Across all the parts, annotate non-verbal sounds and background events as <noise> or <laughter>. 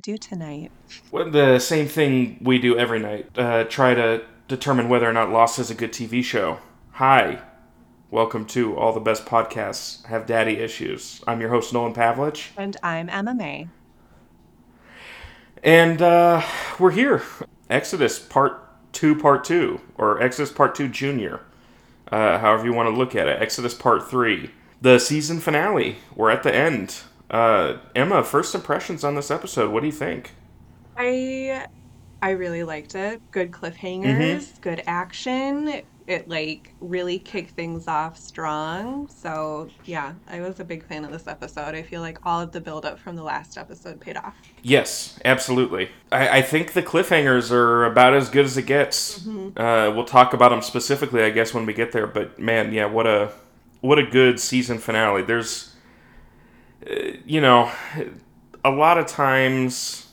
do tonight? Well, the same thing we do every night. Uh, try to determine whether or not Lost is a good TV show. Hi. Welcome to All the Best Podcasts Have Daddy Issues. I'm your host, Nolan Pavlich. And I'm Emma May. And uh, we're here. Exodus Part 2, Part 2, or Exodus Part 2 Junior. Uh, however you want to look at it. Exodus Part 3. The season finale. We're at the end. Uh, Emma, first impressions on this episode. What do you think? I I really liked it. Good cliffhangers, good action. It like really kicked things off strong. So yeah, I was a big fan of this episode. I feel like all of the build up from the last episode paid off. Yes, absolutely. I, I think the cliffhangers are about as good as it gets. Uh, we'll talk about them specifically, I guess, when we get there. But man, yeah, what a what a good season finale. There's, uh, you know, a lot of times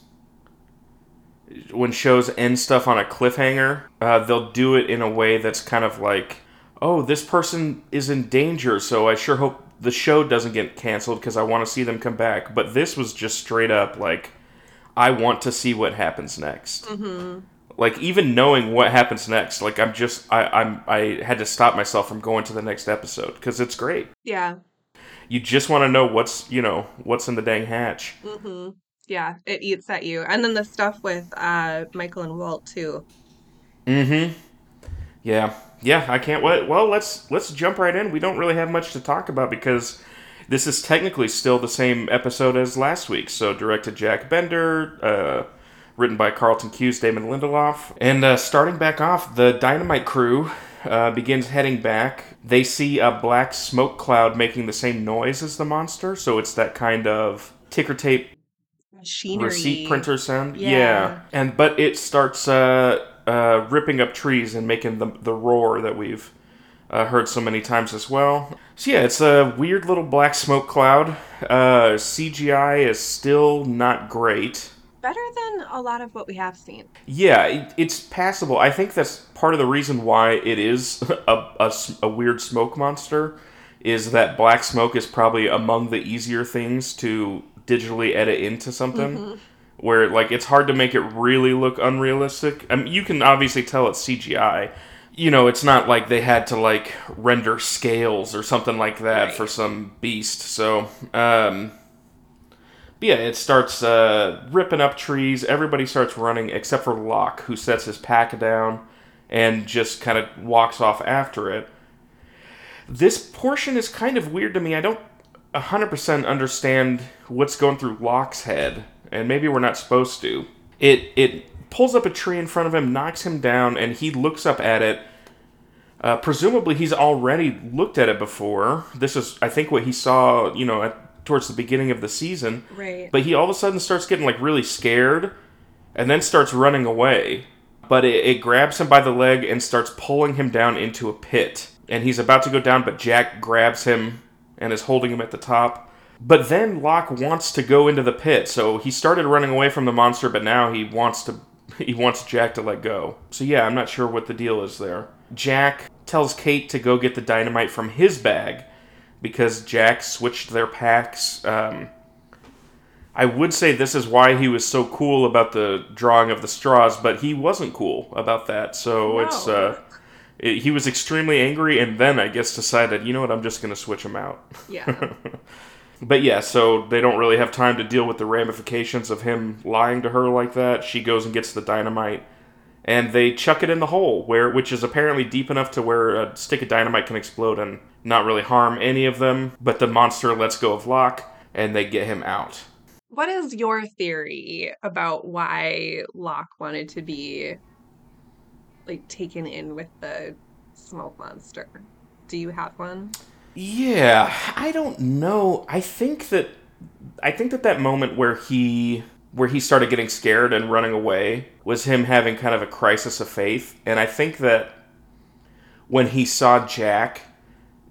when shows end stuff on a cliffhanger, uh, they'll do it in a way that's kind of like, oh, this person is in danger, so I sure hope the show doesn't get canceled because I want to see them come back. But this was just straight up like, I want to see what happens next. Mm-hmm. Like even knowing what happens next, like I'm just I I'm I had to stop myself from going to the next episode because it's great. Yeah. You just want to know what's you know what's in the dang hatch. Mm-hmm. Yeah, it eats at you. And then the stuff with uh Michael and Walt too. Mm-hmm. Yeah, yeah. I can't wait. Well, let's let's jump right in. We don't really have much to talk about because this is technically still the same episode as last week. So directed Jack Bender, uh, written by Carlton Cuse, Damon Lindelof, and uh, starting back off, the Dynamite crew. Uh, begins heading back. They see a black smoke cloud making the same noise as the monster, so it's that kind of ticker tape Machinery. receipt printer sound. Yeah. And but it starts uh, uh, ripping up trees and making the the roar that we've uh, heard so many times as well. So yeah, it's a weird little black smoke cloud. Uh, CGI is still not great. Better than a lot of what we have seen. Yeah, it's passable. I think that's part of the reason why it is <laughs> a a weird smoke monster. Is that black smoke is probably among the easier things to digitally edit into something. Where like it's hard to make it really look unrealistic. I mean, you can obviously tell it's CGI. You know, it's not like they had to like render scales or something like that Right. for some beast. So, um, but yeah, it starts uh, ripping up trees. Everybody starts running except for Locke, who sets his pack down and just kind of walks off after it. This portion is kind of weird to me. I don't 100% understand what's going through Locke's head, and maybe we're not supposed to. It it pulls up a tree in front of him, knocks him down, and he looks up at it. Uh, presumably, he's already looked at it before. This is, I think, what he saw, you know, at, towards the beginning of the season. Right. But he all of a sudden starts getting like really scared, and then starts running away. But it, it grabs him by the leg and starts pulling him down into a pit. And he's about to go down, but Jack grabs him and is holding him at the top. But then Locke wants to go into the pit, so he started running away from the monster, but now he wants to <laughs> he wants Jack to let go. So yeah, I'm not sure what the deal is there. Jack tells Kate to go get the dynamite from his bag because Jack switched their packs. Um, I would say this is why he was so cool about the drawing of the straws, but he wasn't cool about that. So it's uh, it, he was extremely angry, and then I guess decided, you know what, I'm just gonna switch them out. Yeah. <laughs> But yeah, so they don't really have time to deal with the ramifications of him lying to her like that. She goes and gets the dynamite, and they chuck it in the hole, where which is apparently deep enough to where a stick of dynamite can explode and not really harm any of them. But the monster lets go of Locke, and they get him out. What is your theory about why Locke wanted to be like taken in with the smoke monster? Do you have one? Yeah, I don't know. I think that I think that that moment where he where he started getting scared and running away was him having kind of a crisis of faith, and I think that when he saw Jack,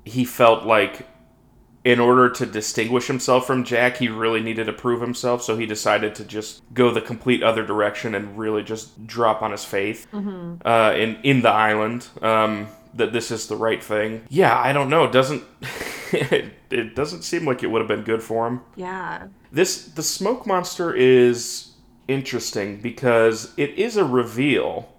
he felt like in order to distinguish himself from Jack, he really needed to prove himself, so he decided to just go the complete other direction and really just drop on his faith Mm-hmm. uh, in in the island um, that this is the right thing. Yeah, I don't know. It doesn't <laughs> it, <laughs> it doesn't seem like it would have been good for him. Yeah. This the smoke monster is interesting because it is a reveal.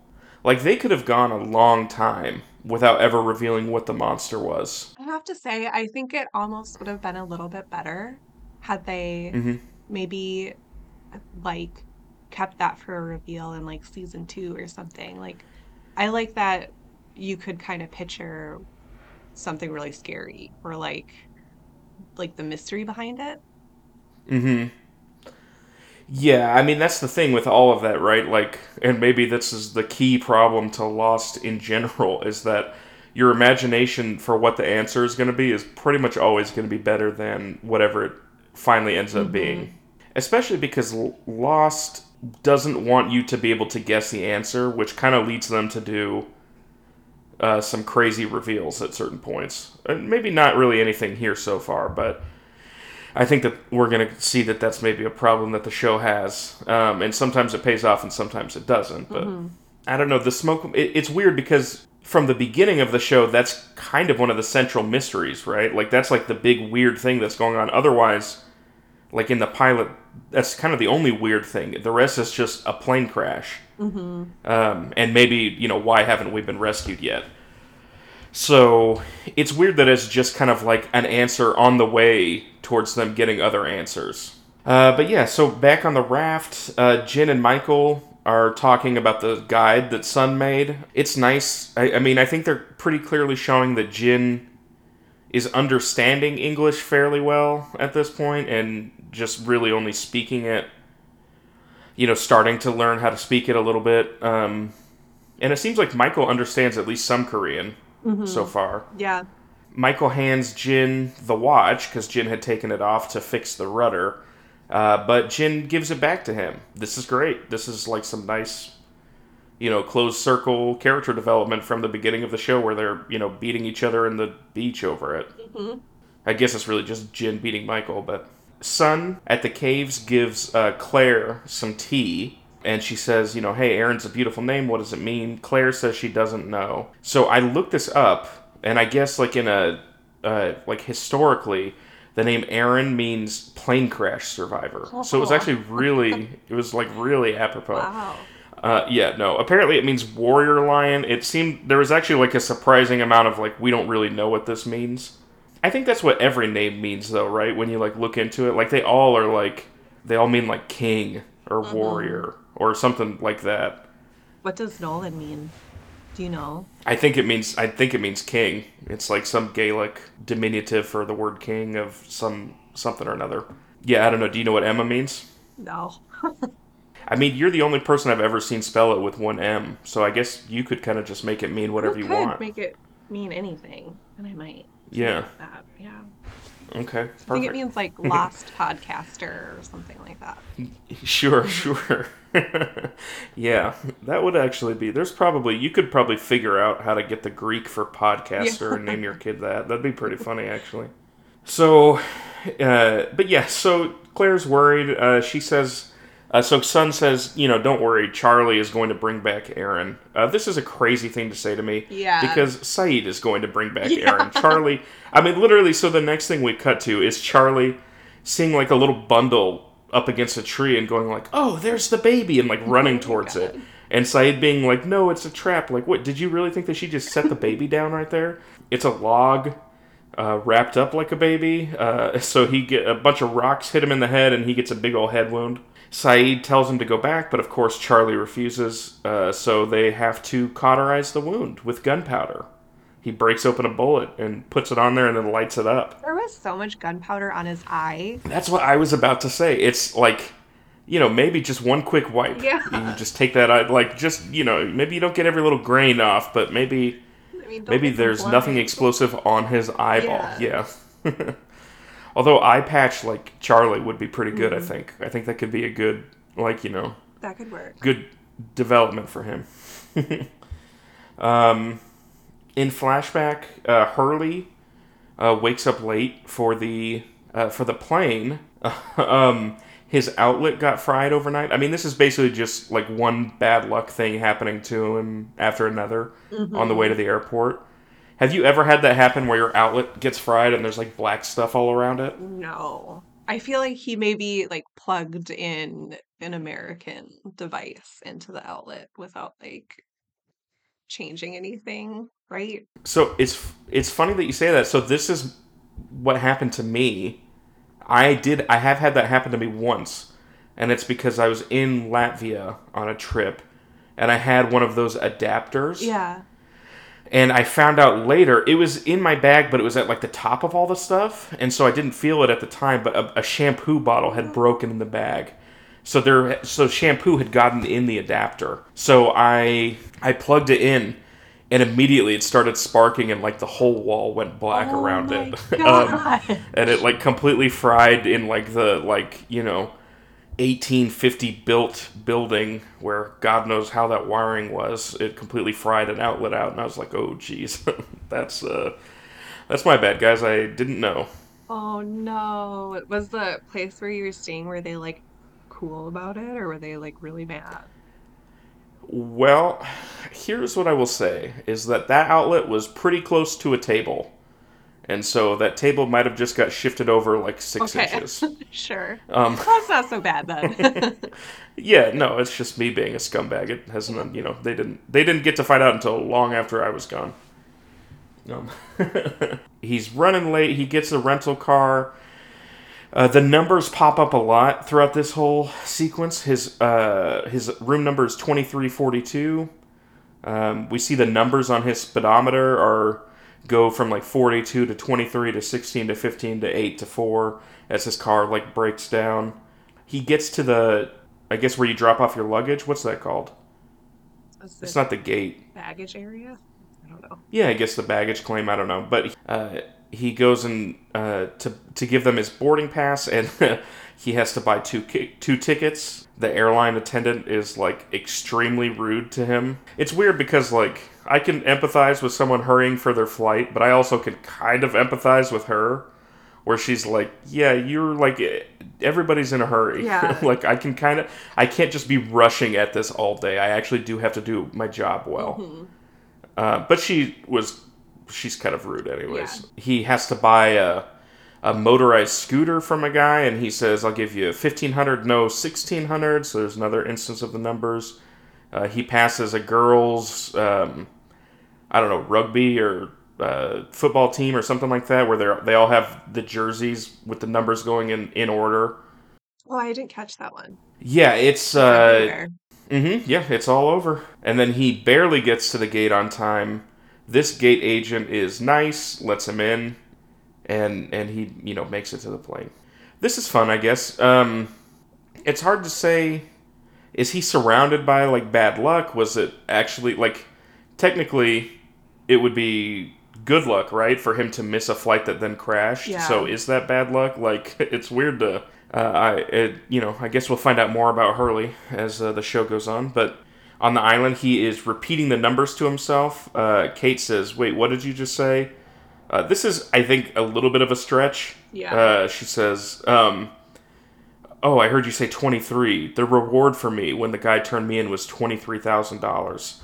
Like they could have gone a long time without ever revealing what the monster was. I have to say, I think it almost would have been a little bit better had they hmm maybe like kept that for a reveal in like season two or something. Like, I like that you could kind of picture something really scary or like like the mystery behind it. hmm Yeah, I mean that's the thing with all of that, right? Like, and maybe this is the key problem to Lost in general is that your imagination for what the answer is going to be is pretty much always going to be better than whatever it finally ends up hmm being. Especially because Lost doesn't want you to be able to guess the answer, which kind of leads them to do uh, some crazy reveals at certain points. And maybe not really anything here so far, but I think that we're going to see that that's maybe a problem that the show has, um, and sometimes it pays off and sometimes it doesn't. But hmm I don't know. The smoke. It, it's weird because from the beginning of the show, that's kind of one of the central mysteries, right? Like that's like the big weird thing that's going on. Otherwise, like in the pilot, that's kind of the only weird thing. The rest is just a plane crash, hmm um, and maybe you know why haven't we been rescued yet? So it's weird that it's just kind of like an answer on the way towards them getting other answers. Uh, but yeah, so back on the raft, uh, Jin and Michael are talking about the guide that Sun made. It's nice. I, I mean, I think they're pretty clearly showing that Jin is understanding English fairly well at this point and just really only speaking it, you know, starting to learn how to speak it a little bit. Um, and it seems like Michael understands at least some Korean so hmm far. Yeah. Michael hands Jin the watch because Jin had taken it off to fix the rudder. Uh, but Jin gives it back to him. This is great. This is like some nice, you know, closed circle character development from the beginning of the show where they're, you know, beating each other in the beach over it. hmm I guess it's really just Jin beating Michael, but Sun at the caves gives uh, Claire some tea, and she says, you know, hey, Aaron's a beautiful name. What does it mean? Claire says she doesn't know. So I looked this up, and I guess like in a uh, like historically, the name Aaron means plane crash survivor. So it was Oh, actually really, <laughs> it was like really apropos. wow. Uh, yeah, no. Apparently, it means warrior lion. It seemed there was actually like a surprising amount of like we don't really know what this means. I think that's what every name means, though, right? When you like look into it, like they all are like they all mean like king or hmm warrior or something like that. What does Nolan mean? Do you know? I think it means I think it means king. It's like some Gaelic diminutive for the word king of some something or another. Yeah, I don't know. Do you know what Emma means? No. <laughs> I mean, you're the only person I've ever seen spell it with one M, so I guess you could kind of just make it mean whatever you could want. make it mean anything, and I might Yeah. that. Yeah. Okay. I think it means like <laughs> lost podcaster or something like that. Sure, sure. <laughs> yeah, that would actually be. There's probably you could probably figure out how to get the Greek for Yeah. podcaster and name your kid that. That'd be pretty funny, <laughs> actually. So, uh, but yeah, so Claire's worried. Uh, she says, uh, so Sun says, you know, don't worry, Charlie is going to bring back Aaron. Uh, this is a crazy thing to say to me Yeah. because Sayid is going to bring back <laughs> Yeah. Aaron. Charlie, I mean, literally, so the next thing we cut to is Charlie seeing like a little bundle up against a tree and going like, oh, there's the baby, and like <laughs> Oh running my towards it. And Sayid being like, no, it's a trap. Like, what? Did you really think that she just set the baby <laughs> down right there? It's a log uh, wrapped up like a baby. Uh, so he get a bunch of rocks hit him in the head, and he gets a big old head wound. Sayid tells him to go back, but of course Charlie refuses. Uh, so they have to cauterize the wound with gunpowder. He breaks open a bullet and puts it on there, and then lights it up. There was so much gunpowder on his eye. That's what I was about to say. It's like, you know, maybe just one quick wipe. Yeah. You just take that out, like, just, you know, maybe you don't get every little grain off, but maybe I mean, maybe there's nothing explosive on his eyeball. Yeah. Yeah. <laughs> Although eye patch like Charlie would be pretty good, I Mhm. think. I think that could be a good, like, you know, That could work. good development for him. <laughs> um, in flashback, uh, Hurley uh, wakes up late for the uh, for the plane. <laughs> um, his outlet got fried overnight. I mean, this is basically just like one bad luck thing happening to him after another on the way to the airport. Have you ever had that happen where your outlet gets fried and there's like black stuff all around it? No. I feel like he maybe like plugged in an American device into the outlet without like changing anything, right? So it's it's funny that you say that. So this is what happened to me. I did I have had that happen to me once, and it's because I was in Latvia on a trip, and I had one of those adapters. Yeah. And I found out later it was in my bag, but it was at like the top of all the stuff, and so I didn't feel it at the time. But a, a shampoo bottle had broken in the bag, so there so shampoo had gotten in the adapter. So I I plugged it in, and immediately it started sparking, and like the whole wall went black Oh around it, <laughs> um, and it like completely fried in like the like you know. 1850 built building where God knows how that wiring was. It completely fried an outlet out, and I was like, "Oh, geez, <laughs> that's uh, that's my bad, guys. I didn't know." Oh no. Was the place where you were staying, were they like cool about it or were they like really mad? Well, here's what I will say: is that that outlet was pretty close to a table, and so that table might have just got shifted over like six Okay. inches. <laughs> Sure. Um, That's not so bad then. <laughs> <laughs> yeah, no, it's just me being a scumbag. It hasn't, you know, they didn't they didn't get to find out until long after I was gone. Um, he's running late. He gets a rental car. Uh, the numbers pop up a lot throughout this whole sequence. His uh, his room number is twenty three forty two. Um, we see the numbers on his speedometer are go from like 42 to 23 to 16 to 15 to 8 to 4 as his car like breaks down. He gets to the I guess where you drop off your luggage. What's that called? It's not the gate. baggage area? I don't know. Yeah, I guess the baggage claim. I don't know, but uh, he goes and uh, to to give them his boarding pass, and <laughs> he has to buy two two tickets. The airline attendant is like extremely rude to him. It's weird because like I can empathize with someone hurrying for their flight, but I also can kind of empathize with her, where she's like, "Yeah, you're like." eh, Everybody's in a hurry. Yeah. <laughs> like I can kind of, I can't just be rushing at this all day. I actually do have to do my job well. Uh, but she was she's kind of rude anyways. He has to buy a a motorized scooter from a guy and he says I'll give you 1500 no 1600 so there's another instance of the numbers. Uh, he passes a girls um, I don't know rugby or uh, football team or something like that where they they all have the jerseys with the numbers going in in order. Oh, I didn't catch that one. Yeah, it's uh, Mm-hmm. Yeah, it's all over. And then he barely gets to the gate on time. This gate agent is nice, lets him in, and and he you know makes it to the plane. This is fun, I guess. Um, it's hard to say. Is he surrounded by like bad luck? Was it actually like technically it would be good luck, right, for him to miss a flight that then crashed? Yeah. So is that bad luck? Like <laughs> it's weird to. Uh, I it, you know I guess we'll find out more about Hurley as uh, the show goes on, but. On the island, he is repeating the numbers to himself. Uh, Kate says, "Wait, what did you just say?" Uh, this is, I think, a little bit of a stretch. Yeah. Uh, she says, um, "Oh, I heard you say twenty-three. The reward for me when the guy turned me in was twenty-three thousand dollars."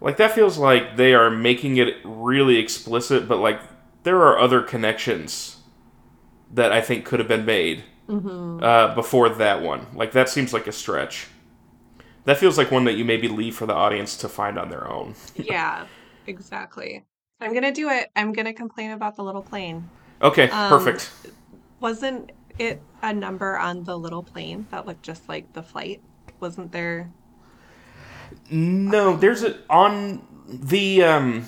Like that feels like they are making it really explicit, but like there are other connections that I think could have been made uh, before that one. Like that seems like a stretch. That feels like one that you maybe leave for the audience to find on their own. <laughs> yeah, exactly. I'm gonna do it. I'm gonna complain about the little plane. Okay, Um, perfect. Wasn't it a number on the little plane that looked just like the flight? Wasn't there? No, there's a on the um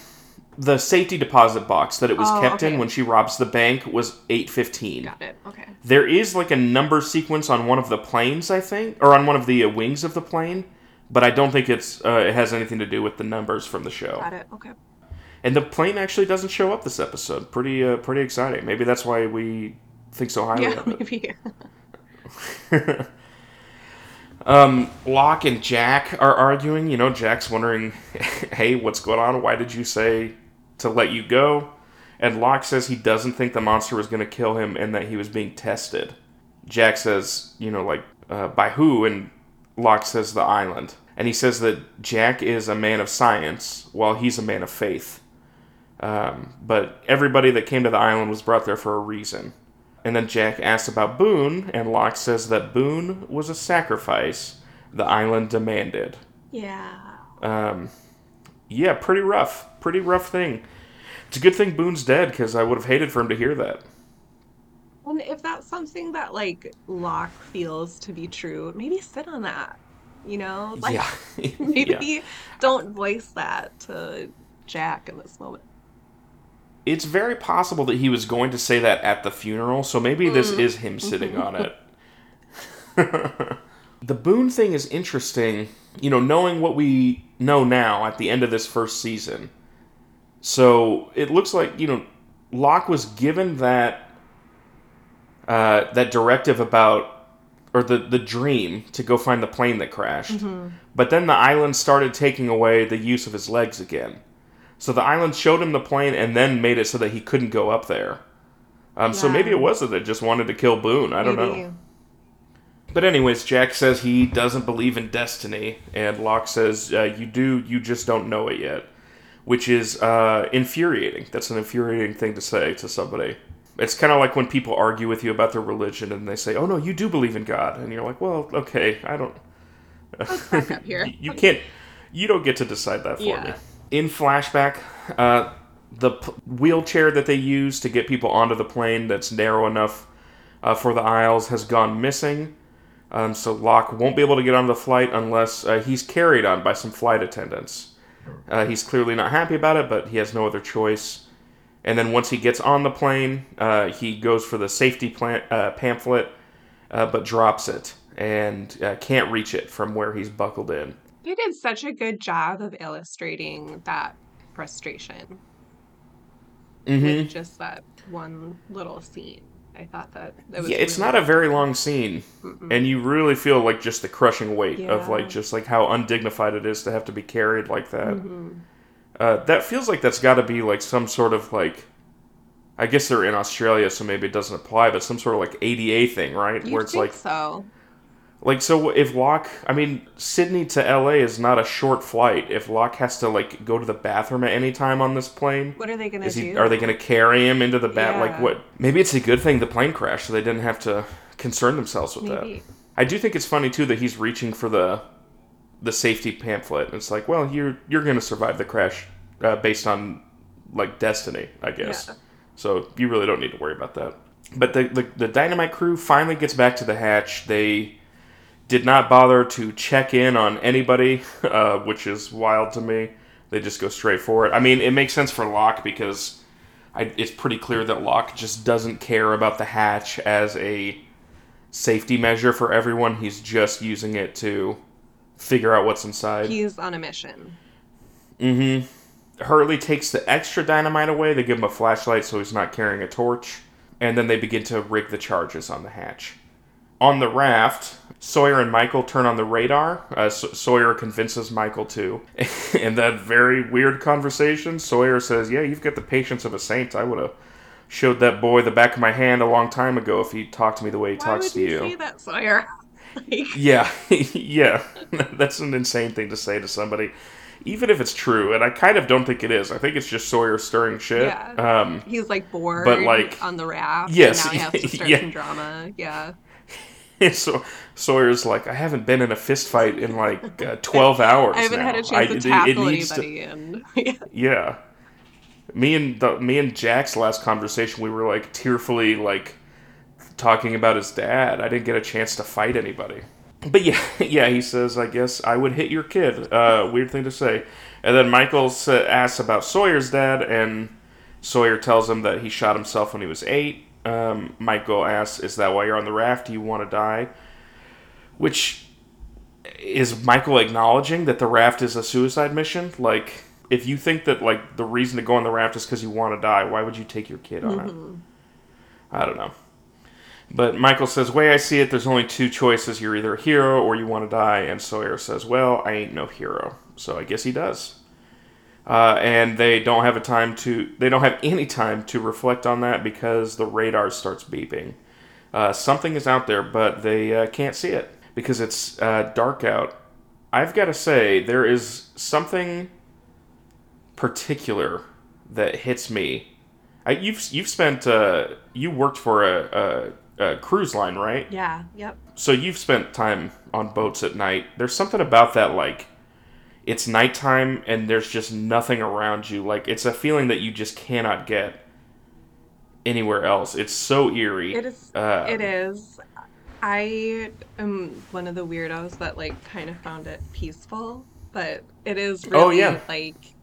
the safety deposit box that it was Oh, kept in when she robs the bank was 815. Got it. Okay. There is like a number sequence on one of the planes, I think, or on one of the uh, wings of the plane, but I don't think it's uh, it has anything to do with the numbers from the show. Got it. Okay. And the plane actually doesn't show up this episode. Pretty uh, pretty exciting. Maybe that's why we think so highly Yeah, of it. <laughs> maybe. <laughs> Um, Locke and Jack are arguing. You know, Jack's wondering, <laughs> hey, what's going on? Why did you say to let you go? And Locke says he doesn't think the monster was going to kill him and that he was being tested. Jack says, you know, like, uh, by who? And Locke says, the island. And he says that Jack is a man of science while he's a man of faith. Um, but everybody that came to the island was brought there for a reason. And then Jack asks about Boone, and Locke says that Boone was a sacrifice the island demanded. Yeah. Um, yeah, pretty rough. Pretty rough thing. It's a good thing Boone's dead because I would have hated for him to hear that. And if that's something that like Locke feels to be true, maybe sit on that. You know, like yeah. <laughs> <laughs> maybe yeah. don't voice that to Jack in this moment. It's very possible that he was going to say that at the funeral, so maybe this is him sitting on it. <laughs> the Boone thing is interesting, you know, knowing what we know now at the end of this first season. So it looks like, you know, Locke was given that uh, that directive about or the the dream to go find the plane that crashed. But then the island started taking away the use of his legs again. So the island showed him the plane and then made it so that he couldn't go up there. Um, So maybe it was that they just wanted to kill Boone. I don't Maybe. know. But anyways, Jack says he doesn't believe in destiny, and Locke says uh, you do, you just don't know it yet, which is uh, infuriating. That's an infuriating thing to say to somebody. It's kind of like when people argue with you about their religion and they say, "Oh no, you do believe in God," and you're like, "Well, okay, I don't." Let's back up here. <laughs> you can't you don't get to decide that for Yeah. me in flashback uh, the p- wheelchair that they use to get people onto the plane that's narrow enough uh, for the aisles has gone missing. Um, so Locke won't be able to get on the flight unless uh, he's carried on by some flight attendants. Uh, he's clearly not happy about it but he has no other choice. And then once he gets on the plane uh, he goes for the safety plan- uh, pamphlet uh, but drops it and uh, can't reach it from where he's buckled in They did such a good job of illustrating that frustration Mm-hmm. with just that one little scene. I thought that that was Yeah, it's really not a very long scene, and you really feel like just the crushing weight of like just like how undignified it is to have to be carried like that. Mm-hmm. Uh, that feels like that's got to be like some sort of like, I guess they're in Australia, so maybe it doesn't apply, but some sort of like ADA thing, right? You Where it's think like so? Like so if Locke, I mean Sydney to LA is not a short flight. If Locke has to like go to the bathroom at any time on this plane, What are they gonna he, do? are they going to carry him into the bat? Like what? Maybe it's a good thing the plane crashed, so they didn't have to concern themselves with Maybe. that. I do think it's funny too that he's reaching for the the safety pamphlet. It's like, well, you're you're going to survive the crash uh, based on like destiny, I guess. Yeah. So you really don't need to worry about that. But the, the the dynamite crew finally gets back to the hatch. They did not bother to check in on anybody, <laughs> uh, which is wild to me. They just go straight for it. I mean, it makes sense for Locke because I, it's pretty clear that Locke just doesn't care about the hatch as a safety measure for everyone. He's just using it to figure out what's inside. He's on a mission. Mm-hmm. Hurley takes the extra dynamite away. They give him a flashlight so he's not carrying a torch. And then they begin to rig the charges on the hatch. On the raft, Sawyer and Michael turn on the radar. Uh, S- Sawyer convinces Michael to. <laughs> In that very weird conversation, Sawyer says, Yeah, you've got the patience of a saint. I would have showed that boy the back of my hand a long time ago if he talked to me the way he Why talks would to you say that, Sawyer? <laughs> like, yeah, <laughs> yeah. That's an insane thing to say to somebody, even if it's true. And I kind of don't think it is. I think it's just Sawyer stirring shit. Yeah. Um, he's like bored But, like- on the raft. Yes, And now he has to start yeah. some drama. Yeah. <laughs> so Sawyer's like, I haven't been in a fist fight in like uh, <laughs> twelve hours. I haven't now. had a chance I- to tackle needs to- anybody and <laughs> yeah. yeah. Me and the, me and Jack's last conversation, we were like tearfully like talking about his dad. I didn't get a chance to fight anybody. But yeah, yeah, he says, I guess I would hit your kid. Uh, weird thing to say. And then Michael sa- asks about Sawyer's dad, and Sawyer tells him that he shot himself when he was eight. Um, Michael asks, Is that why you're on the raft? Do you want to die? Which is Michael acknowledging that the raft is a suicide mission? Like, if you think that like the reason to go on the raft is because you want to die, why would you take your kid on it? I don't know. But Michael says, way I see it, there's only two choices. You're either a hero or you want to die. And Sawyer says, well, I ain't no hero. So I guess he does. Uh, and they don't have a time to, they don't have any time to reflect on that because the radar starts beeping. Uh, something is out there, but they uh, can't see it because it's uh, dark out. I've got to say, there is something particular that hits me I, you've you've spent uh, you worked for a, a, a cruise line, right? Yeah. Yep. So you've spent time on boats at night. There's something about that, like it's nighttime and there's just nothing around you. Like it's a feeling that you just cannot get anywhere else. It's so eerie. It is. Uh, it is. I am one of the weirdos that like kind of found it peaceful, but it is really Oh, yeah. like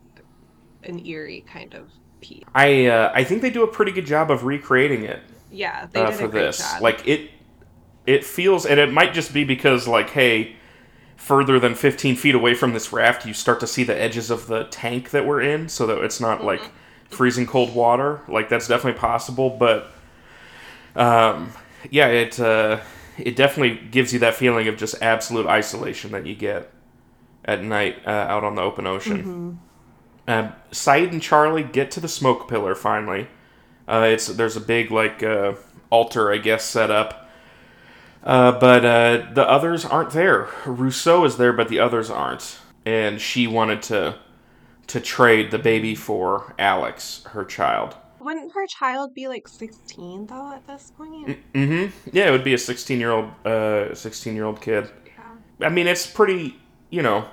an eerie kind of peace. I uh, I think they do a pretty good job of recreating it Yeah, they uh, did for a great this. job. Like it, it feels, and it might just be because like, hey, further than 15 feet away from this raft, you start to see the edges of the tank that we're in, so that it's not like freezing cold water. Like that's definitely possible, but um, yeah, it uh, it definitely gives you that feeling of just absolute isolation that you get at night uh, out on the open ocean. Uh, Sayid and Charlie get to the smoke pillar finally. Uh, it's there's a big like uh, altar, I guess, set up. Uh, but uh, the others aren't there. Rousseau is there, but the others aren't. And she wanted to to trade the baby for Alex, her child. Wouldn't her child be like 16 though at this point? Mm-hmm. Yeah, it would be a 16 year old, uh, 16 year old kid. Yeah. I mean, it's pretty, you know,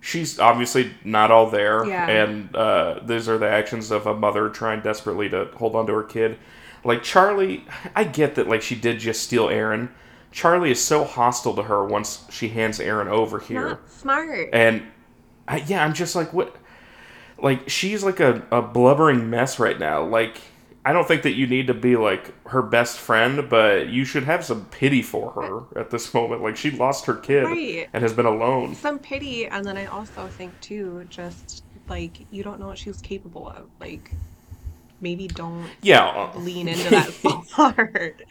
she's obviously not all there, Yeah. and uh, these are the actions of a mother trying desperately to hold on to her kid. Like Charlie, I get that, like she did just steal Aaron. Charlie is so hostile to her once she hands Aaron over here, Not smart. and I, yeah, I'm just like, what? Like she's like a, a blubbering mess right now. Like I don't think that you need to be like her best friend, but you should have some pity for her at this moment. Like she lost her kid Right. and has been alone. Some pity, and then I also think too, just like you don't know what she's capable of. Like maybe don't Yeah. uh, lean into <laughs> that so <laughs> hard.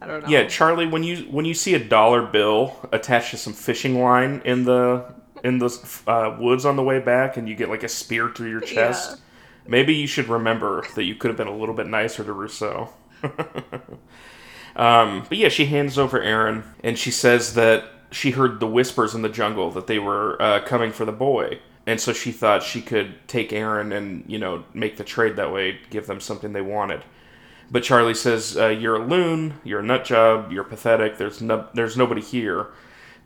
I don't know. Yeah, Charlie, when you when you see a dollar bill attached to some fishing line in the in the uh, woods on the way back, and you get like a spear through your <laughs> chest, maybe you should remember that you could have been a little bit nicer to Rousseau. <laughs> um, but yeah, she hands over Aaron, and she says that she heard the whispers in the jungle that they were uh, coming for the boy, and so she thought she could take Aaron and you know make the trade that way, give them something they wanted. But Charlie says, uh, "You're a loon. You're a nut job. You're pathetic. There's no, there's nobody here."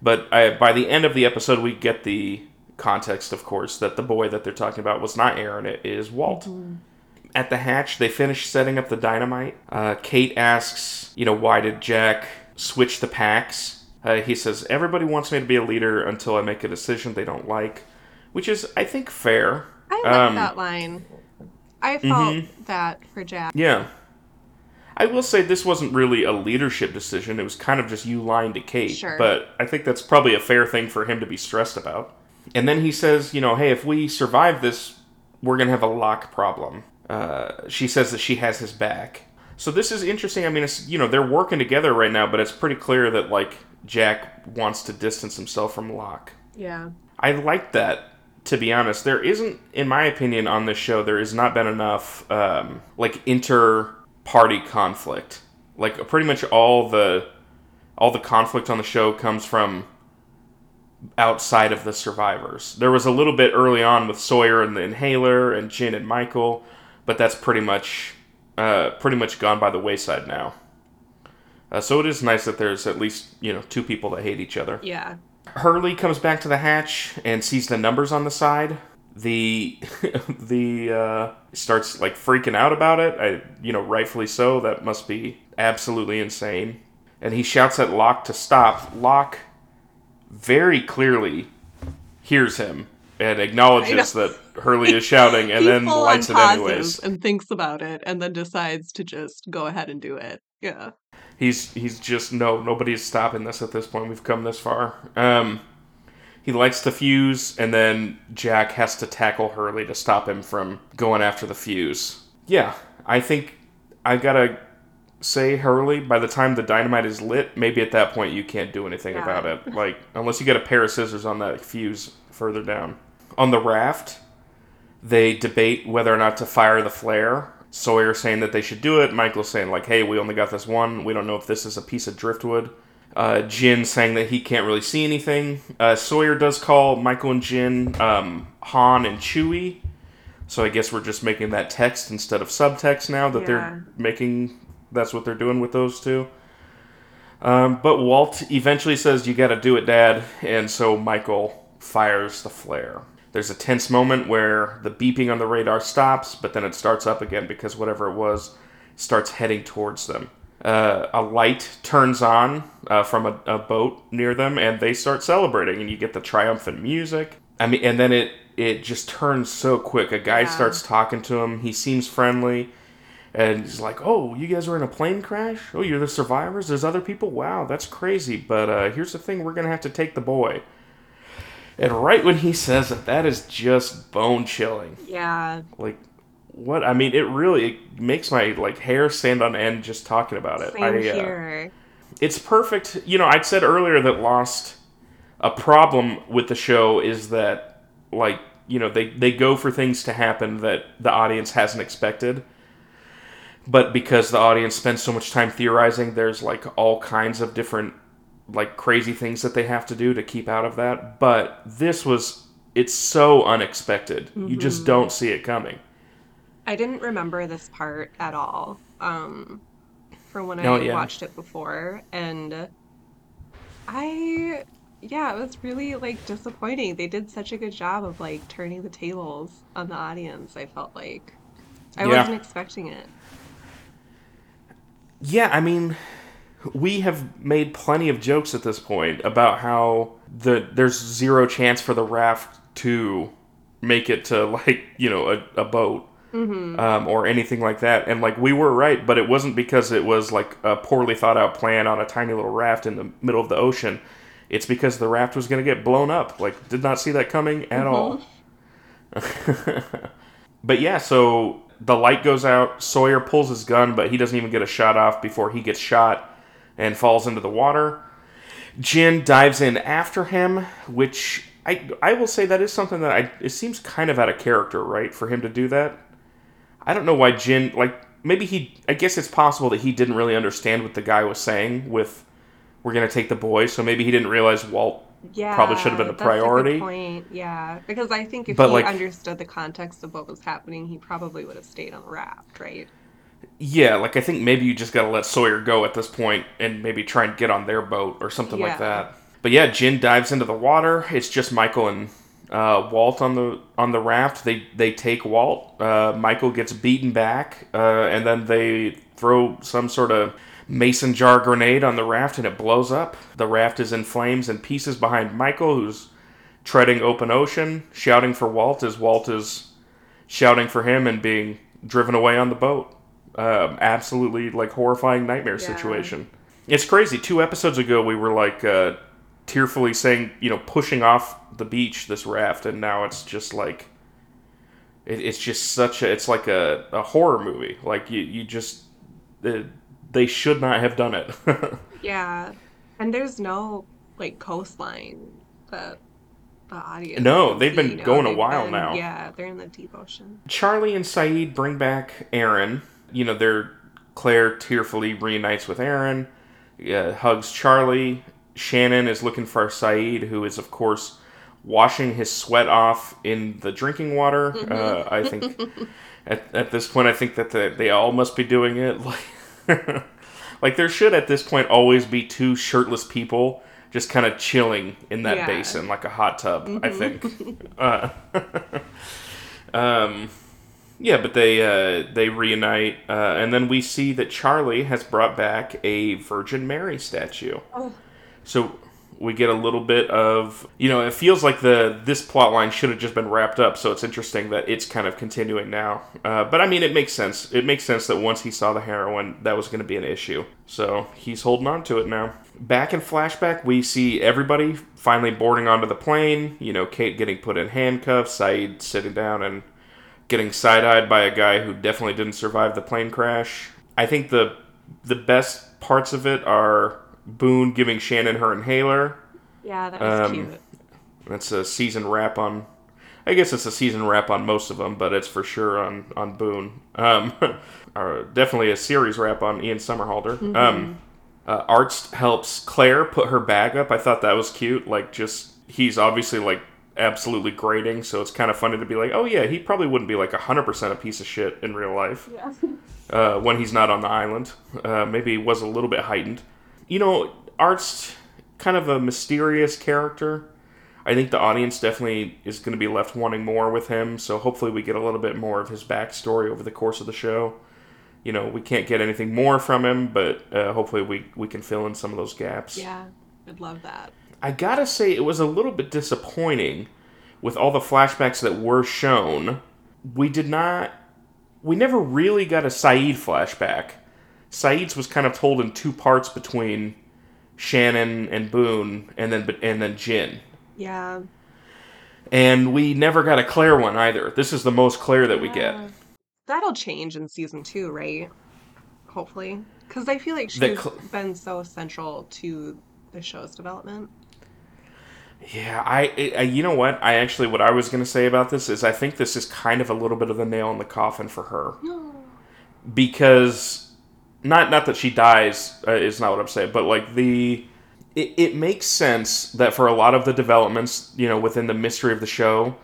But I, by the end of the episode, we get the context, of course, that the boy that they're talking about was not Aaron. It is Walt. At the hatch, they finish setting up the dynamite. Uh, Kate asks, "You know, why did Jack switch the packs?" Uh, he says, "Everybody wants me to be a leader until I make a decision they don't like," which is, I think, fair. I like Um, that line. I felt that for Jack. Yeah. I will say this wasn't really a leadership decision. It was kind of just you lying to Kate. Sure. But I think that's probably a fair thing for him to be stressed about. And then he says, you know, hey, if we survive this, we're going to have a Locke problem. Uh, she says that she has his back. So this is interesting. I mean, it's, you know, they're working together right now, but it's pretty clear that, like, Jack wants to distance himself from Locke. Yeah. I like that. To be honest, there isn't, in my opinion, on this show, there has not been enough um, like inter-party conflict. Like pretty much all the all the conflict on the show comes from outside of the survivors. There was a little bit early on with Sawyer and the inhaler and Jin and Michael, but that's pretty much uh, pretty much gone by the wayside now. Uh, so it is nice that there's at least you know two people that hate each other. Yeah. Hurley comes back to the hatch and sees the numbers on the side. The <laughs> the uh, starts like freaking out about it. I, you know, rightfully so. That must be absolutely insane. And he shouts at Locke to stop. Locke very clearly hears him and acknowledges that Hurley is shouting, <laughs> and then lights it anyways. and thinks about it, and then decides to just go ahead and do it. Yeah. He's he's just no nobody's stopping this at this point. We've come this far. Um, he lights the fuse, and then Jack has to tackle Hurley to stop him from going after the fuse. Yeah, I think I gotta say Hurley. By the time the dynamite is lit, maybe at that point you can't do anything Yeah. about it. <laughs> Like unless you get a pair of scissors on that fuse further down. On the raft, they debate whether or not to fire the flare. Sawyer saying that they should do it. Michael saying like, "Hey, we only got this one. We don't know if this is a piece of driftwood." Uh, Jin saying that he can't really see anything. Uh, Sawyer does call Michael and Jin um, Han and Chewie. So I guess we're just making that text instead of subtext now that Yeah. they're making. That's what they're doing with those two. Um, but Walt eventually says, "You got to do it, Dad," and so Michael fires the flare. There's a tense moment where the beeping on the radar stops, but then it starts up again because whatever it was starts heading towards them. Uh, a light turns on uh, from a, a boat near them, and they start celebrating, and you get the triumphant music. I mean, and then it it just turns so quick. A guy Yeah. starts talking to him. He seems friendly, and he's like, "Oh, you guys were in a plane crash? Oh, you're the survivors. There's other people. Wow, that's crazy. But uh, here's the thing: we're gonna have to take the boy." And right when he says it, that is just bone chilling Yeah. like what i mean it really it makes my like hair stand on end just talking about it. Same I, uh, it's perfect. You know i said earlier that lost a problem with the show is that like you know they they go for things to happen that the audience hasn't expected. But because the audience spends so much time theorizing there's like all kinds of different like crazy things that they have to do to keep out of that. But this was it's so unexpected. You just don't see it coming I didn't remember this part at all um, from when I Oh, yeah. watched it before, and I, yeah, it was really like disappointing. They did such a good job of like turning the tables on the audience. I felt like I Yeah. wasn't expecting it. Yeah, I mean, we have made plenty of jokes at this point about how the there's zero chance for the raft to make it to like you know a, a boat um, or anything like that, and like we were right, but it wasn't because it was like a poorly thought out plan on a tiny little raft in the middle of the ocean. It's because the raft was going to get blown up. Like, did not see that coming at all. <laughs> But yeah, so the light goes out. Sawyer pulls his gun, but he doesn't even get a shot off before he gets shot and falls into the water. Jin dives in after him, which I I will say that is something that I it seems kind of out of character, right, for him to do that. I don't know why Jin like maybe he I guess it's possible that he didn't really understand what the guy was saying with we're gonna take the boy, so maybe he didn't realize Walt Yeah, probably should have been a that's priority. point. Yeah, because I think if But, he like- understood the context of what was happening, he probably would have stayed on the raft, right? Yeah, like I think maybe you just gotta let Sawyer go at this point and maybe try and get on their boat or something like that. But yeah, Jin dives into the water. It's just Michael and uh, Walt on the on the raft. They they take Walt. Uh, Michael gets beaten back, uh, and then they throw some sort of mason jar grenade on the raft, and it blows up. The raft is in flames and pieces behind Michael, who's treading open ocean, shouting for Walt as Walt is shouting for him and being driven away on the boat. Um, absolutely like horrifying nightmare Yeah. situation. It's crazy. Two episodes ago, we were like uh, tearfully saying, you know, pushing off the beach this raft, and now it's just like it, it's just such a it's like a, a horror movie. Like you you just uh, they should not have done it. <laughs> Yeah, and there's no like coastline that the audience. No, they've been you know, going a while been- now. Yeah, they're in the deep ocean. Charlie and Sayid bring back Aaron. You know, they're Claire tearfully reunites with Aaron, uh, hugs Charlie. Shannon is looking for Sayid, who is, of course, washing his sweat off in the drinking water. Uh, I think <laughs> at, at this point, I think that the, they all must be doing it. <laughs> Like, like there should at this point always be two shirtless people just kind of chilling in that Yeah. basin like a hot tub. I think. <laughs> uh, um, yeah, but they uh, they reunite, uh, and then we see that Charlie has brought back a Virgin Mary statue. Oh. So we get a little bit of you know it feels like the this plot line should have just been wrapped up. So it's interesting that it's kind of continuing now. Uh, but I mean, it makes sense. It makes sense that once he saw the heroin, that was going to be an issue. So he's holding on to it now. Back in flashback, we see everybody finally boarding onto the plane. You know, Kate getting put in handcuffs, Sayid sitting down and getting side-eyed by a guy who definitely didn't survive the plane crash. I think the the best parts of it are Boone giving Shannon her inhaler. Yeah, that was Um, cute. That's a season wrap on. I guess it's a season wrap on most of them, but it's for sure on on Boone. Um, <laughs> or definitely a series wrap on Ian Somerhalder. Um, uh, Arzt helps Claire put her bag up. I thought that was cute. Like, just he's obviously like absolutely grating. So it's kind of funny to be like, oh yeah, he probably wouldn't be like hundred percent a piece of shit in real life Yeah. uh, when he's not on the island. Uh, maybe he was a little bit heightened. You know, Arzt kind of a mysterious character. I think the audience definitely is going to be left wanting more with him. So hopefully we get a little bit more of his backstory over the course of the show. You know, we can't get anything more from him, but uh, hopefully we we can fill in some of those gaps. Yeah. I'd love that. I gotta say, it was a little bit disappointing with all the flashbacks that were shown. We did not. We never really got a Sayid flashback. Sayid's was kind of told in two parts between Shannon and Boone, and then and then Jin. Yeah. And we never got a Claire one either. This is the most Claire that we get. That'll change in season two, right? Hopefully. Because I feel like she's cl- been so central to the show's development. Yeah, I, I, you know what? I actually, what I was gonna say about this is, I think this is kind of a little bit of the nail in the coffin for her. No. because not not that she dies uh, is not what I'm saying, but like the it, it makes sense that for a lot of the developments, you know, within the mystery of the show,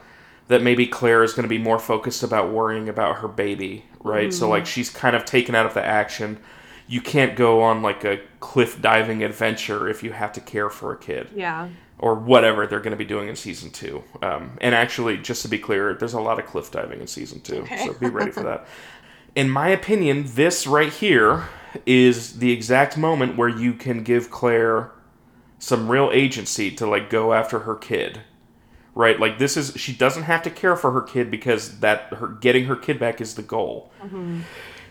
that maybe Claire is going to be more focused about worrying about her baby, right? So like she's kind of taken out of the action. You can't go on like a cliff diving adventure if you have to care for a kid Yeah. or whatever they're going to be doing in season two. Um, and actually, just to be clear, there's a lot of cliff diving in season two, Okay. so be ready for that. <laughs> In my opinion, this right here is the exact moment where you can give Claire some real agency to like go after her kid. Right? Like this is she doesn't have to care for her kid because that her getting her kid back is the goal. Mm-hmm.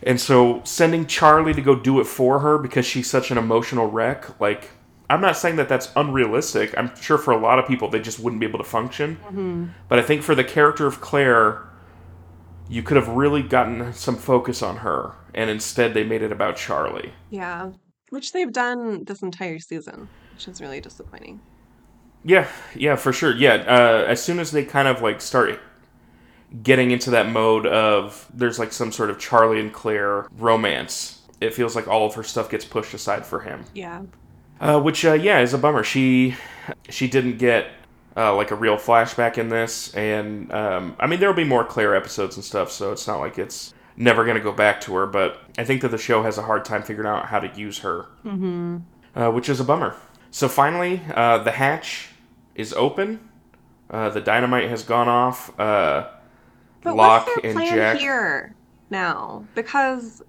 And so sending Charlie to go do it for her because she's such an emotional wreck, like I'm not saying that that's unrealistic. I'm sure for a lot of people they just wouldn't be able to function. Mm-hmm. But I think for the character of Claire, you could have really gotten some focus on her, and instead they made it about Charlie. Yeah. Which they've done this entire season, which is really disappointing. Yeah, yeah, for sure. Yeah, uh, as soon as they kind of like start getting into that mode of there's like some sort of Charlie and Claire romance, it feels like all of her stuff gets pushed aside for him. Yeah. Uh, which uh, yeah is a bummer. She she didn't get uh, like a real flashback in this, and um, I mean there will be more Claire episodes and stuff, so it's not like it's never gonna go back to her. But I think that the show has a hard time figuring out how to use her, mm-hmm. uh, which is a bummer. So finally, uh, the hatch is open. Uh, the dynamite has gone off. Uh, But Locke what's their and plan Jack. here now? Because,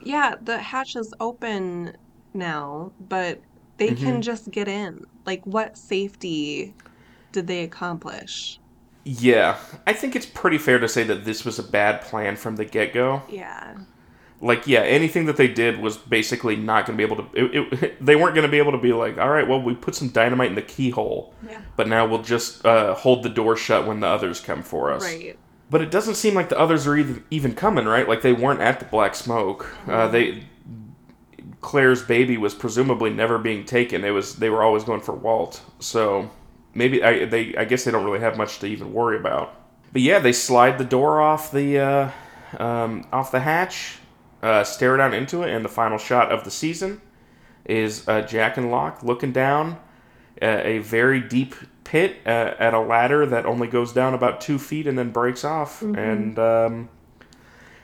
yeah, the hatch is open now, but they Mm-hmm. can just get in. Like, what safety did they accomplish? Yeah, I think it's pretty fair to say that this was a bad plan from the get go. Yeah. like yeah anything that they did was basically not going to be able to it, it, <laughs> they weren't going to be able to be like all right well we put some dynamite in the keyhole Yeah. but now we'll just uh, hold the door shut when the others come for us Right. but it doesn't seem like the others are even, even coming right like they weren't at the black smoke uh, they claire's baby was presumably never being taken it was they were always going for walt so maybe I, they i guess they don't really have much to even worry about but yeah they slide the door off the uh, um, off the hatch uh, stare down into it and the final shot of the season is uh, jack and locke looking down uh, a very deep pit uh, at a ladder that only goes down about two feet and then breaks off and um,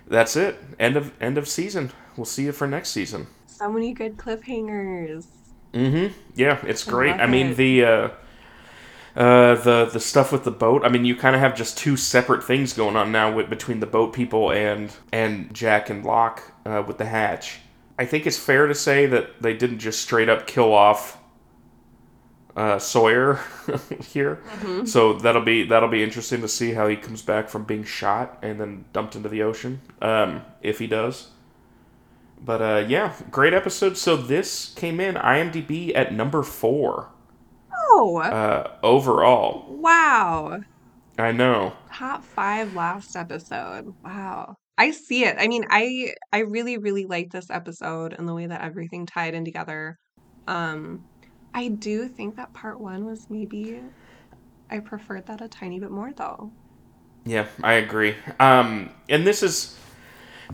that's it end of end of season we'll see you for next season So many good cliffhangers. Mm-hmm. Yeah, it's great. I mean it. the uh, the the stuff with the boat. I mean, you kind of have just two separate things going on now with between the boat people and and Jack and Locke uh, with the hatch. I think it's fair to say that they didn't just straight up kill off uh, Sawyer <laughs> here. So that'll be that'll be interesting to see how he comes back from being shot and then dumped into the ocean, um, if he does. But uh, yeah, great episode. So this came in IMDb at number four Oh, uh, overall. wow. I know. Top five last episode. Wow. I see it. I mean, I I really, really liked this episode and the way that everything tied in together. Um, I do think that part one was maybe I preferred that a tiny bit more though. Yeah, I agree. Um, and this is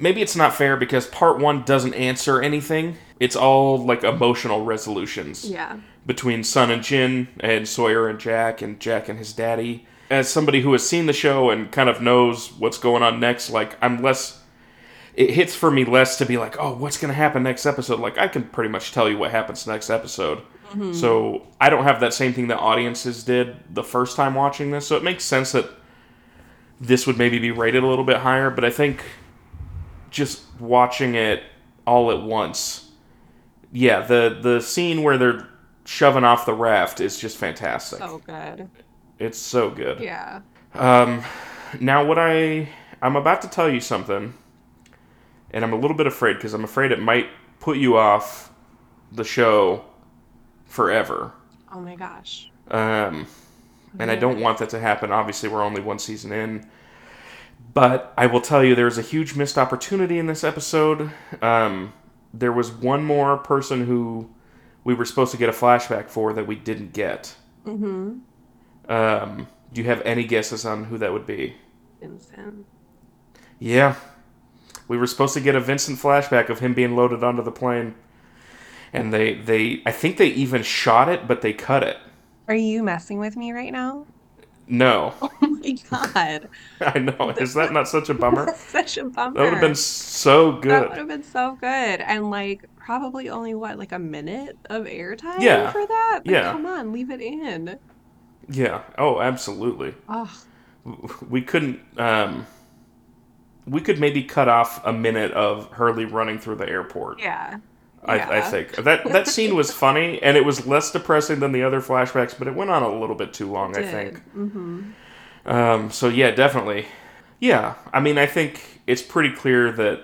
maybe it's not fair because part one doesn't answer anything, it's all like emotional resolutions Yeah. between Sun and Jin and Sawyer and Jack and Jack and his daddy. As somebody who has seen the show and kind of knows what's going on next, like I'm less it hits for me less to be like, "Oh, what's going to happen next episode?" Like I can pretty much tell you what happens next episode. Mm-hmm. So, I don't have that same thing that audiences did the first time watching this. So it makes sense that this would maybe be rated a little bit higher, but I think just watching it all at once yeah, the the scene where they're shoving off the raft is just fantastic. So good. It's so good. Yeah. Um, now what I I'm about to tell you something, and I'm a little bit afraid because I'm afraid it might put you off the show forever. Oh my gosh. Um, and I don't want that to happen. Obviously, we're only one season in. But I will tell you, there's a huge missed opportunity in this episode. Um, there was one more person who we were supposed to get a flashback for that we didn't get. Mm-hmm. Um, do you have any guesses on who that would be? Vincent. Yeah. We were supposed to get a Vincent flashback of him being loaded onto the plane. And they, they I think they even shot it, but they cut it. Are you messing with me right now? No. <laughs> Oh my god. <laughs> I know. Is that not such a bummer? <laughs> Such a bummer. That would have been so good. That would have been so good. And like probably only what, like a minute of airtime Yeah. for that? Like, Yeah. Come on, leave it in. Yeah. Oh, absolutely. Oh, We couldn't. Um, we could maybe cut off a minute of Hurley running through the airport. yeah. I, I think that that scene was funny and it was less depressing than the other flashbacks, but it went on a little bit too long. I think. Mm-hmm. Um, so yeah, definitely. Yeah, I mean, I think it's pretty clear that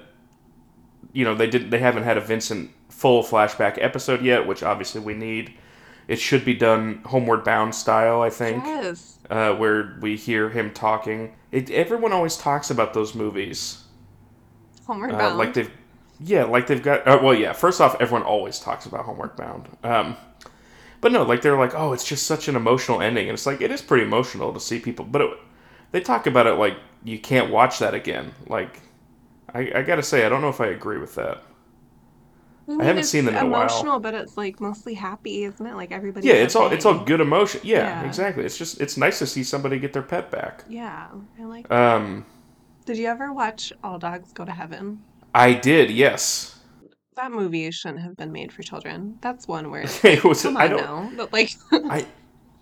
you know they did they haven't had a Vincent full flashback episode yet, which obviously we need. It should be done homeward bound style, I think, Yes. uh, where we hear him talking. It, everyone always talks about those movies, Homeward uh, Bound. like they've yeah, like they've got. Uh, well, yeah. First off, everyone always talks about Homework Bound. Um, but no, like they're like, oh, it's just such an emotional ending, and it's like it is pretty emotional to see people. But it, they talk about it like you can't watch that again. Like, I, I gotta say, I don't know if I agree with that. mean, haven't seen them in a while. emotional, but it's like mostly happy, isn't it? Like everybody. Yeah, it's all it's all good emotion. Yeah, Yeah. exactly. It's just it's nice to see somebody get their pet back. Yeah, I like. Um, Did you ever watch All Dogs Go to Heaven? I did, yes. That movie shouldn't have been made for children. That's one where <laughs> it was. come I on don't. now, but like <laughs> I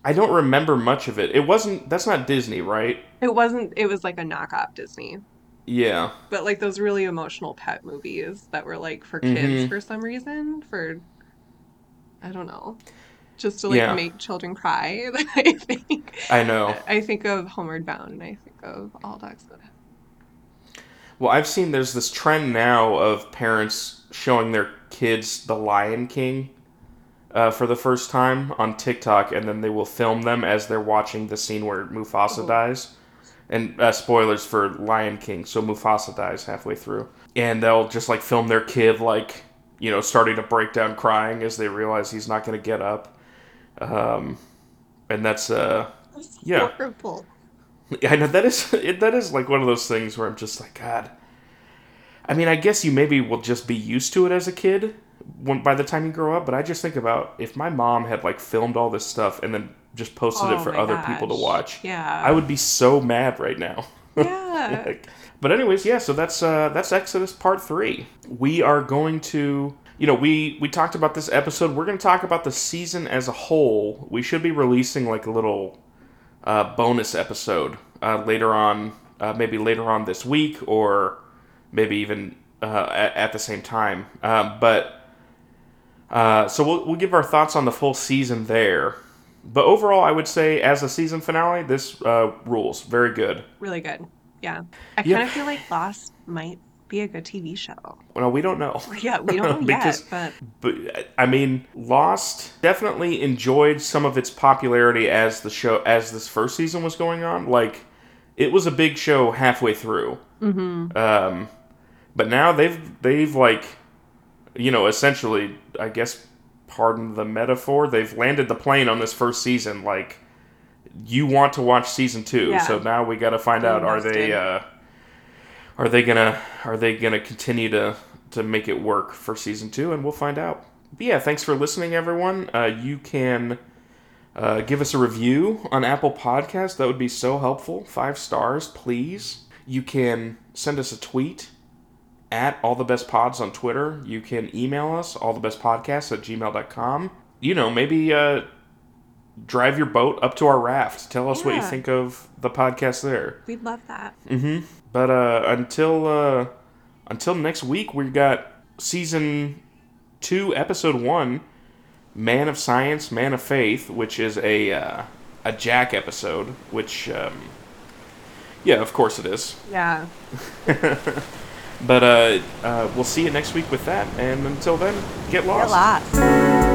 I don't remember much of it. It wasn't. That's not Disney, right? it wasn't. It was like a knockoff Disney, Yeah. but like those really emotional pet movies that were like for kids Mhm. for some reason. For I don't know, just to like Yeah. make children cry. <laughs> I think I know. I think of Homeward Bound and I think of All Dogs Go. Well, I've seen there's this trend now of parents showing their kids The Lion King uh, for the first time on TikTok, and then they will film them as they're watching the scene where Mufasa Oh. dies. And uh, spoilers for Lion King, so Mufasa dies halfway through. And they'll just like film their kid, like, you know, starting to break down crying as they realize he's not going to get up. Um, and that's, uh, That's Yeah. horrible. <laughs> I know that is it, <laughs> that is like one of those things where I'm just like God. I mean, I guess you maybe will just be used to it as a kid when by the time you grow up. But I just think about if my mom had like filmed all this stuff and then just posted it Oh for my other people to watch. Yeah. I would be so mad right now. <laughs> Yeah. Like- but anyways, yeah. So that's uh, that's Exodus Part Three. We are going to. You know, we we talked about this episode. We're going to talk about the season as a whole. We should be releasing like a little uh, bonus episode uh, later on, uh, maybe later on this week, or maybe even uh, at, at the same time. Um, but uh, so we'll we'll give our thoughts on the full season there. But overall, I would say as a season finale, this uh, rules very good. Really good. Yeah. I Yeah. kind of feel like Lost might be a good TV show. Well, we don't know. <laughs> Yeah, we don't know <laughs> Because- yet, but but I mean, Lost definitely enjoyed some of its popularity as the show as this first season was going on. Like, it was a big show halfway through. mhm. Um, but now they've they've like, you know, essentially, I guess, pardon the metaphor, they've landed the plane on this first season. Like, you want to watch season two, Yeah. so now we got to find I'm out: are they uh, are they gonna are they gonna continue to to make it work for season two, and we'll find out. But yeah, thanks for listening, everyone. Uh, you can uh, give us a review on Apple Podcasts. That would be so helpful. Five stars, please. You can send us a tweet at all the best pods on Twitter. You can email us all the best podcasts at gmail.com. You know, maybe uh, drive your boat up to our raft. Tell us what you think of the podcast there. We'd love that. But uh, until uh, until next week, we've got season two, episode one, Man of Science, Man of Faith, which is a uh, a Jack episode. Which, um, yeah, of course it is. Yeah. <laughs> But uh, uh, we'll see you next week with that. And until then, get Get lost. lost.